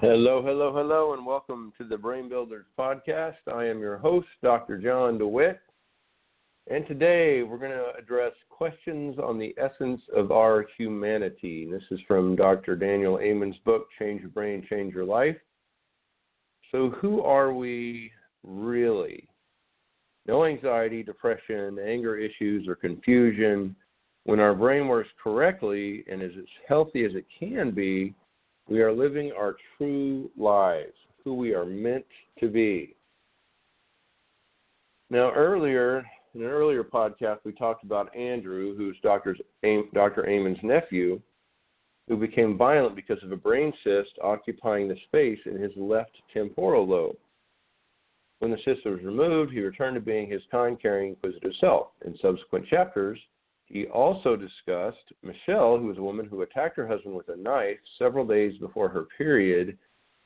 Hello, hello, hello, and welcome to the Brain Builders Podcast. I am your host, Dr. John DeWitt, and today we're going to address questions on the essence of our humanity. This is from Dr. Daniel Amen's book, Change Your Brain, Change Your Life. So, who are we really? No anxiety, depression, anger issues, or confusion. When our brain works correctly and is as healthy as it can be, we are living our true lives, who we are meant to be. Now, earlier, in an earlier podcast, we talked about Andrew, who's Dr. Amen's nephew, who became violent because of a brain cyst occupying the space in his left temporal lobe. When the cyst was removed, he returned to being his kind, caring, inquisitive self. In subsequent chapters, he also discussed Michelle, who was a woman who attacked her husband with a knife several days before her period,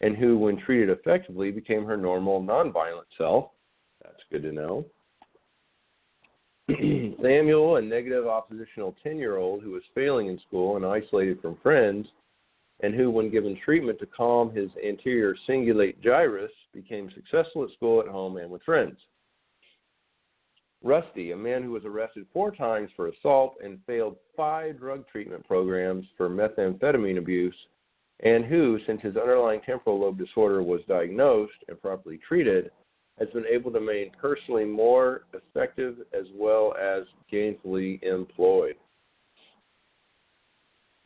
and who, when treated effectively, became her normal, nonviolent self. That's good to know. Samuel, a negative oppositional 10 year old who was failing in school and isolated from friends, and who, when given treatment to calm his anterior cingulate gyrus, became successful at school, at home, and with friends. Rusty, a man who was arrested four times for assault and failed five drug treatment programs for methamphetamine abuse, and who, since his underlying temporal lobe disorder was diagnosed and properly treated, has been able to remain personally more effective as well as gainfully employed.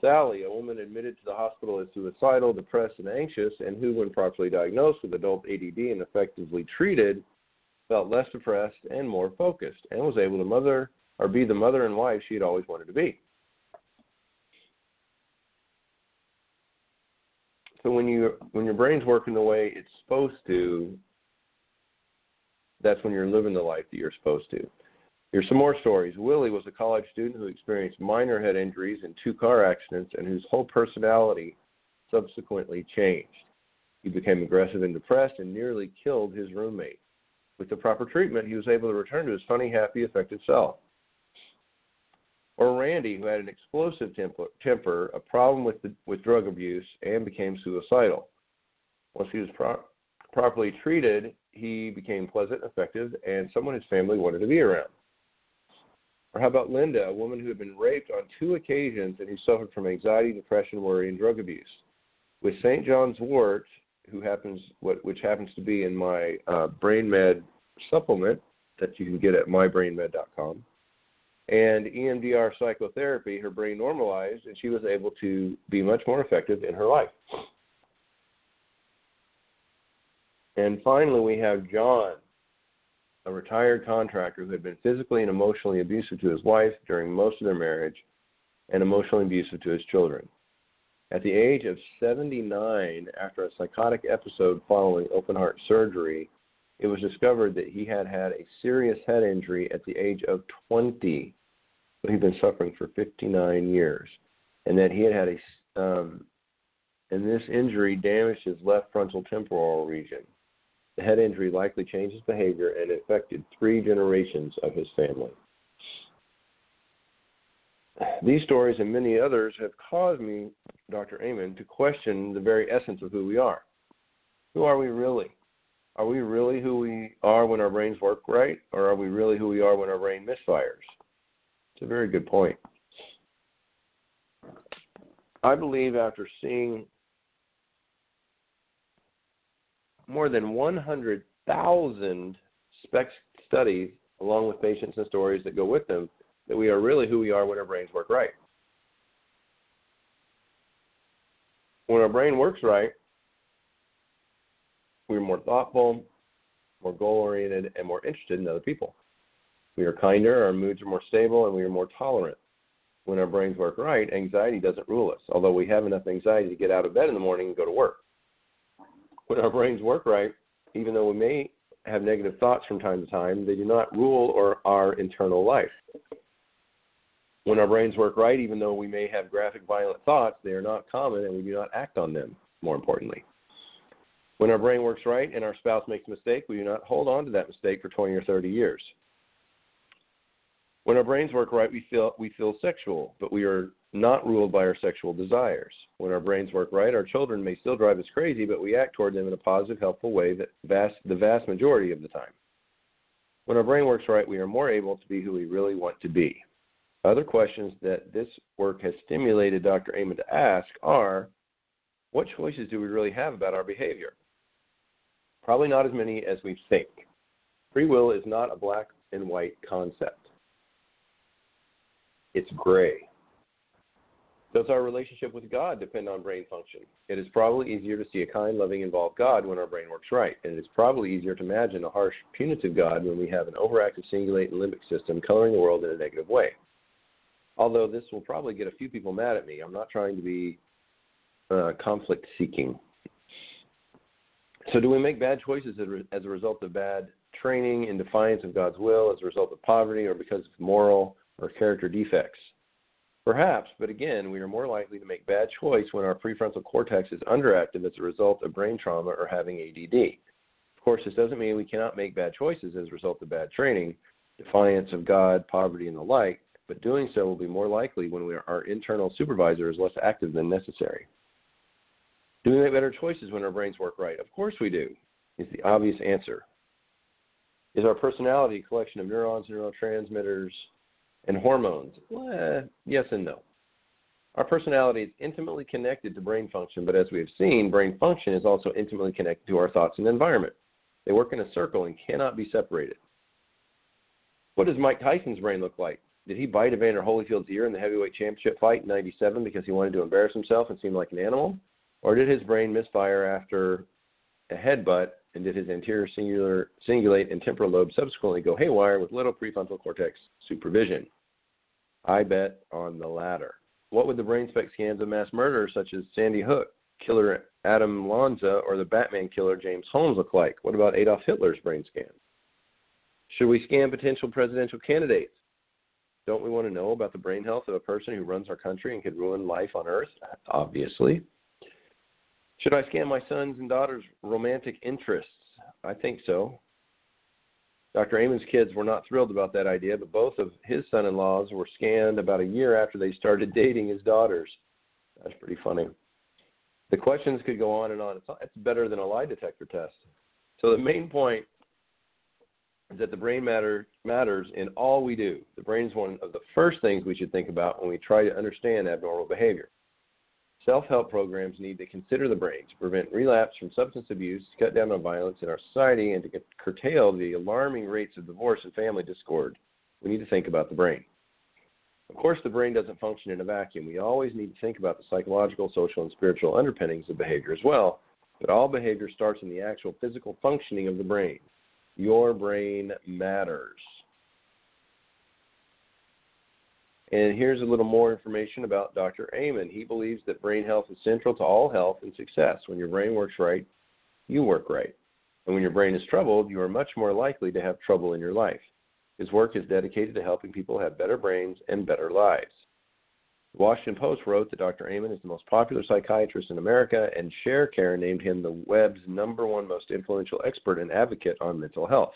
Sally, a woman admitted to the hospital as suicidal, depressed, and anxious, and who, when properly diagnosed with adult ADD and effectively treated, felt less depressed and more focused, and was able to mother or be the mother and wife she had always wanted to be. So when you when your brain's working the way it's supposed to, that's when you're living the life that you're supposed to. Here's some more stories. Willie was a college student who experienced minor head injuries in two car accidents and whose whole personality subsequently changed. He became aggressive and depressed and nearly killed his roommate. With the proper treatment, he was able to return to his funny, happy, effective self. Or Randy, who had an explosive temper, a problem with, the, with drug abuse, and became suicidal. Once he was pro- properly treated, he became pleasant, effective, and someone his family wanted to be around. Or how about Linda, a woman who had been raped on two occasions and who suffered from anxiety, depression, worry, and drug abuse? With St. John's wort, who happens what which happens to be in my uh, Brain Med supplement that you can get at mybrainmed.com, and EMDR psychotherapy, her brain normalized, and she was able to be much more effective in her life. And finally, we have John, a retired contractor who had been physically and emotionally abusive to his wife during most of their marriage and emotionally abusive to his children. At the age of 79, after a psychotic episode following open heart surgery, it was discovered that he had had a serious head injury at the age of 20. but he'd been suffering for 59 years, and that he had had a, um, and this injury damaged his left frontal temporal region. The head injury likely changed his behavior and affected three generations of his family. These stories and many others have caused me, Dr. Amen, to question the very essence of who we are. Who are we really? Are we really who we are when our brains work right, or are we really who we are when our brain misfires? It's a very good point. I believe after seeing more than 100,000 SPECT studies along with patients and stories that go with them that we are really who we are when our brains work right. When our brain works right, we're more thoughtful, more goal oriented, and more interested in other people. We are kinder, our moods are more stable, and we are more tolerant. When our brains work right, anxiety doesn't rule us, although we have enough anxiety to get out of bed in the morning and go to work. When our brains work right, even though we may have negative thoughts from time to time, they do not rule or our internal life. When our brains work right, even though we may have graphic, violent thoughts, they are not common and we do not act on them, more importantly. When our brain works right and our spouse makes a mistake, we do not hold on to that mistake for 20 or 30 years. When our brains work right, we feel we feel sexual, but we are not ruled by our sexual desires. When our brains work right, our children may still drive us crazy, but we act toward them in a positive, helpful way that vast, the vast majority of the time. When our brain works right, we are more able to be who we really want to be. Other questions that this work has stimulated Dr. Amen to ask are what choices do we really have about our behavior? Probably not as many as we think. Free will is not a black and white concept, it's gray. Does our relationship with God depend on brain function? It is probably easier to see a kind, loving, involved God when our brain works right, and it is probably easier to imagine a harsh, punitive God when we have an overactive cingulate and limbic system coloring the world in a negative way. Although this will probably get a few people mad at me, I'm not trying to be uh, conflict seeking. So, do we make bad choices as a result of bad training in defiance of God's will, as a result of poverty, or because of moral or character defects? Perhaps, but again, we are more likely to make bad choice when our prefrontal cortex is underactive as a result of brain trauma or having ADD. Of course, this doesn't mean we cannot make bad choices as a result of bad training, defiance of God, poverty, and the like, but doing so will be more likely when are, our internal supervisor is less active than necessary. Do we make better choices when our brains work right? Of course we do, is the obvious answer. Is our personality a collection of neurons, neurotransmitters, and hormones? Well, yes and no. Our personality is intimately connected to brain function, but as we have seen, brain function is also intimately connected to our thoughts and environment. They work in a circle and cannot be separated. What does Mike Tyson's brain look like? Did he bite Evander Holyfield's ear in the heavyweight championship fight in 97 because he wanted to embarrass himself and seem like an animal? Or did his brain misfire after a headbutt and did his anterior singular, cingulate and temporal lobe subsequently go haywire with little prefrontal cortex supervision? I bet on the latter. What would the brain SPECT scans of mass murderers such as Sandy Hook, killer Adam Lanza, or the Batman killer James Holmes look like? What about Adolf Hitler's brain scans? Should we scan potential presidential candidates? Don't we want to know about the brain health of a person who runs our country and could ruin life on earth? Obviously. Should I scan my sons and daughters' romantic interests? I think so. Dr. Amen's kids were not thrilled about that idea, but both of his son in laws were scanned about a year after they started dating his daughters. That's pretty funny. The questions could go on and on. It's, it's better than a lie detector test. So the main point is that the brain matter, matters in all we do. The brain is one of the first things we should think about when we try to understand abnormal behavior. Self help programs need to consider the brain to prevent relapse from substance abuse, to cut down on violence in our society, and to curtail the alarming rates of divorce and family discord. We need to think about the brain. Of course, the brain doesn't function in a vacuum. We always need to think about the psychological, social, and spiritual underpinnings of behavior as well. But all behavior starts in the actual physical functioning of the brain. Your brain matters. And here's a little more information about Dr. Amen. He believes that brain health is central to all health and success. When your brain works right, you work right. And when your brain is troubled, you are much more likely to have trouble in your life. His work is dedicated to helping people have better brains and better lives. The Washington Post wrote that Dr. Amen is the most popular psychiatrist in America, and Sharecare named him the web's number one most influential expert and advocate on mental health.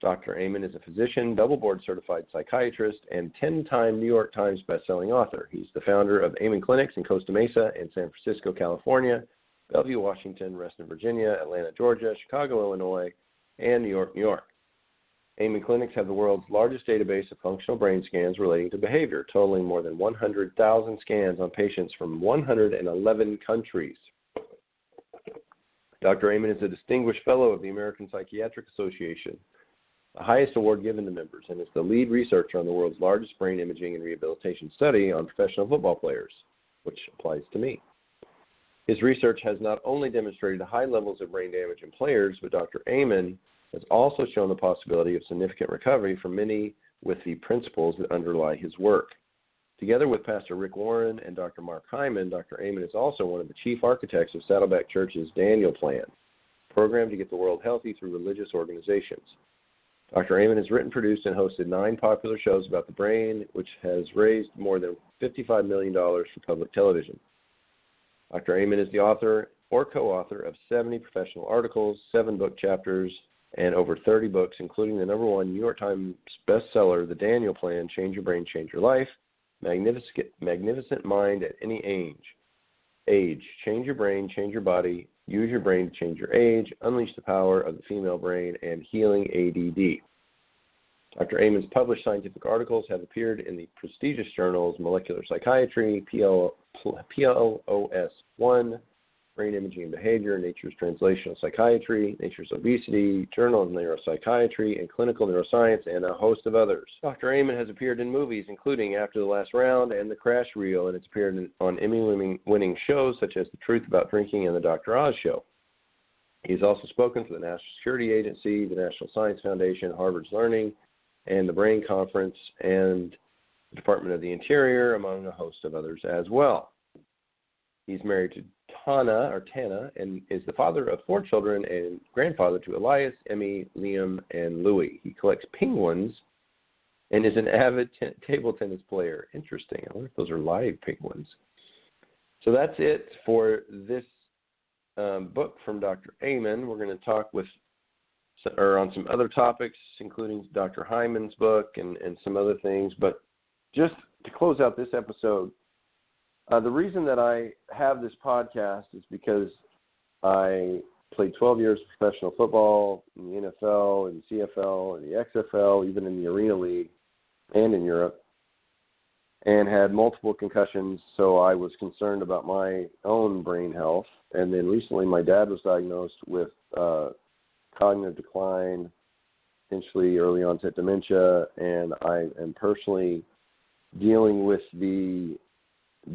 Dr. Amen is a physician, double board certified psychiatrist, and 10 time New York Times bestselling author. He's the founder of Amen Clinics in Costa Mesa and San Francisco, California, Bellevue, Washington, Reston, Virginia, Atlanta, Georgia, Chicago, Illinois, and New York, New York. Amen Clinics have the world's largest database of functional brain scans relating to behavior, totaling more than 100,000 scans on patients from 111 countries. Dr. Amen is a distinguished fellow of the American Psychiatric Association the highest award given to members, and is the lead researcher on the world's largest brain imaging and rehabilitation study on professional football players, which applies to me. His research has not only demonstrated high levels of brain damage in players, but Dr. Amen has also shown the possibility of significant recovery for many with the principles that underlie his work. Together with Pastor Rick Warren and Dr. Mark Hyman, Dr. Amen is also one of the chief architects of Saddleback Church's Daniel Plan, program to get the world healthy through religious organizations. Dr. Amen has written, produced, and hosted nine popular shows about the brain, which has raised more than $55 million for public television. Dr. Amen is the author or co author of 70 professional articles, seven book chapters, and over 30 books, including the number one New York Times bestseller, The Daniel Plan Change Your Brain, Change Your Life, Magnificent, Magnificent Mind at Any Age. Age, change your brain, change your body, use your brain to change your age, unleash the power of the female brain, and healing ADD. Dr. Amen's published scientific articles have appeared in the prestigious journals Molecular Psychiatry, PL, PLOS 1, Brain Imaging and Behavior, Nature's Translational Psychiatry, Nature's Obesity, Journal of Neuropsychiatry and Clinical Neuroscience, and a host of others. Dr. Amen has appeared in movies including After the Last Round and The Crash Reel, and it's appeared on Emmy winning shows such as The Truth About Drinking and The Dr. Oz Show. He's also spoken for the National Security Agency, the National Science Foundation, Harvard's Learning, and the Brain Conference, and the Department of the Interior, among a host of others as well. He's married to Tana or Tana and is the father of four children and grandfather to Elias, Emmy, Liam, and Louie. He collects penguins and is an avid table tennis player. Interesting. I wonder if those are live penguins. So that's it for this um, book from Dr. Amen. We're going to talk with or on some other topics, including Dr. Hyman's book and, and some other things. But just to close out this episode, uh, the reason that I have this podcast is because I played 12 years of professional football in the NFL, the CFL, in the XFL, even in the Arena League, and in Europe, and had multiple concussions. So I was concerned about my own brain health. And then recently, my dad was diagnosed with uh, cognitive decline, potentially early onset dementia, and I am personally dealing with the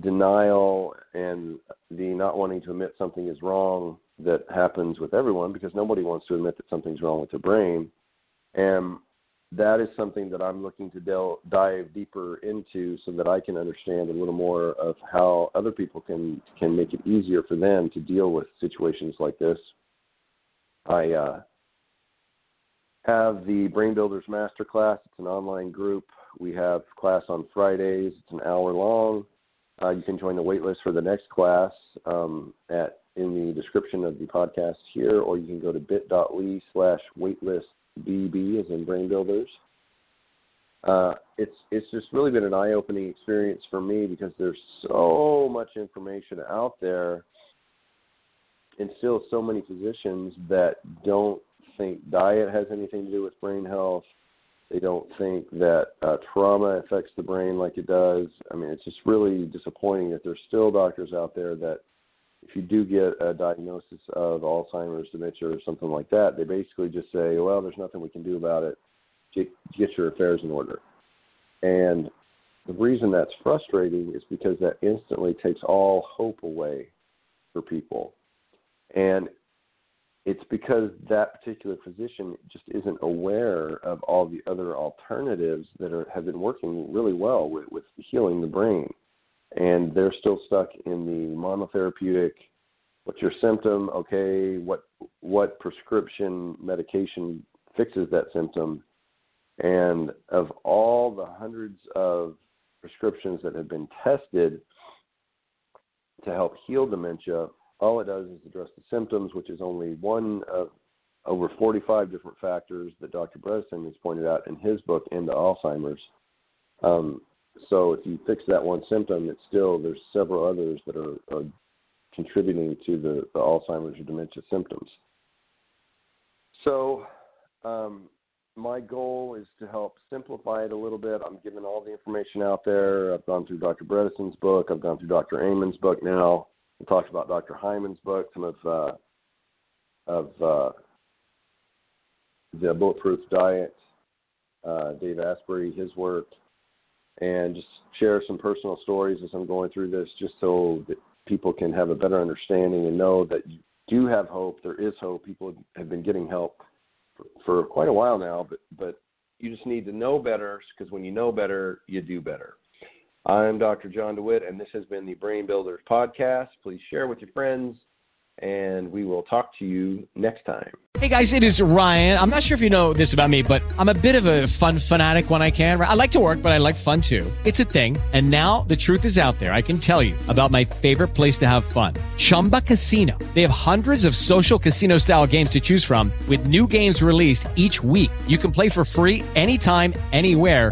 denial and the not wanting to admit something is wrong that happens with everyone because nobody wants to admit that something's wrong with their brain. And that is something that I'm looking to del- dive deeper into so that I can understand a little more of how other people can can make it easier for them to deal with situations like this. I uh, have the Brain Builders Masterclass. It's an online group. We have class on Fridays. It's an hour long. Uh, you can join the waitlist for the next class um, at in the description of the podcast here, or you can go to bit.ly slash waitlistbb as in Brain Builders. Uh, it's it's just really been an eye-opening experience for me because there's so much information out there, and still so many physicians that don't think diet has anything to do with brain health. They don't think that uh, trauma affects the brain like it does. I mean, it's just really disappointing that there's still doctors out there that, if you do get a diagnosis of Alzheimer's, dementia, or something like that, they basically just say, "Well, there's nothing we can do about it. Get, get your affairs in order." And the reason that's frustrating is because that instantly takes all hope away for people. And it's because that particular physician just isn't aware of all the other alternatives that are, have been working really well with, with healing the brain. And they're still stuck in the monotherapeutic what's your symptom? Okay, what what prescription medication fixes that symptom? And of all the hundreds of prescriptions that have been tested to help heal dementia, all it does is address the symptoms, which is only one of over 45 different factors that Dr. Bredesen has pointed out in his book, Into Alzheimer's. Um, so if you fix that one symptom, it's still there's several others that are, are contributing to the, the, Alzheimer's or dementia symptoms. So um, my goal is to help simplify it a little bit. I'm giving all the information out there. I've gone through Dr. Bredesen's book. I've gone through Dr. Amen's book now. We talked about Dr. Hyman's book, some of uh, of uh, the Bulletproof Diet, uh, Dave Asprey, his work, and just share some personal stories as I'm going through this, just so that people can have a better understanding and know that you do have hope. There is hope. People have been getting help for, for quite a while now, but but you just need to know better because when you know better, you do better. I'm Dr. John DeWitt, and this has been the Brain Builders Podcast. Please share with your friends, and we will talk to you next time. Hey guys, it is Ryan. I'm not sure if you know this about me, but I'm a bit of a fun fanatic when I can. I like to work, but I like fun too. It's a thing. And now the truth is out there. I can tell you about my favorite place to have fun Chumba Casino. They have hundreds of social casino style games to choose from, with new games released each week. You can play for free anytime, anywhere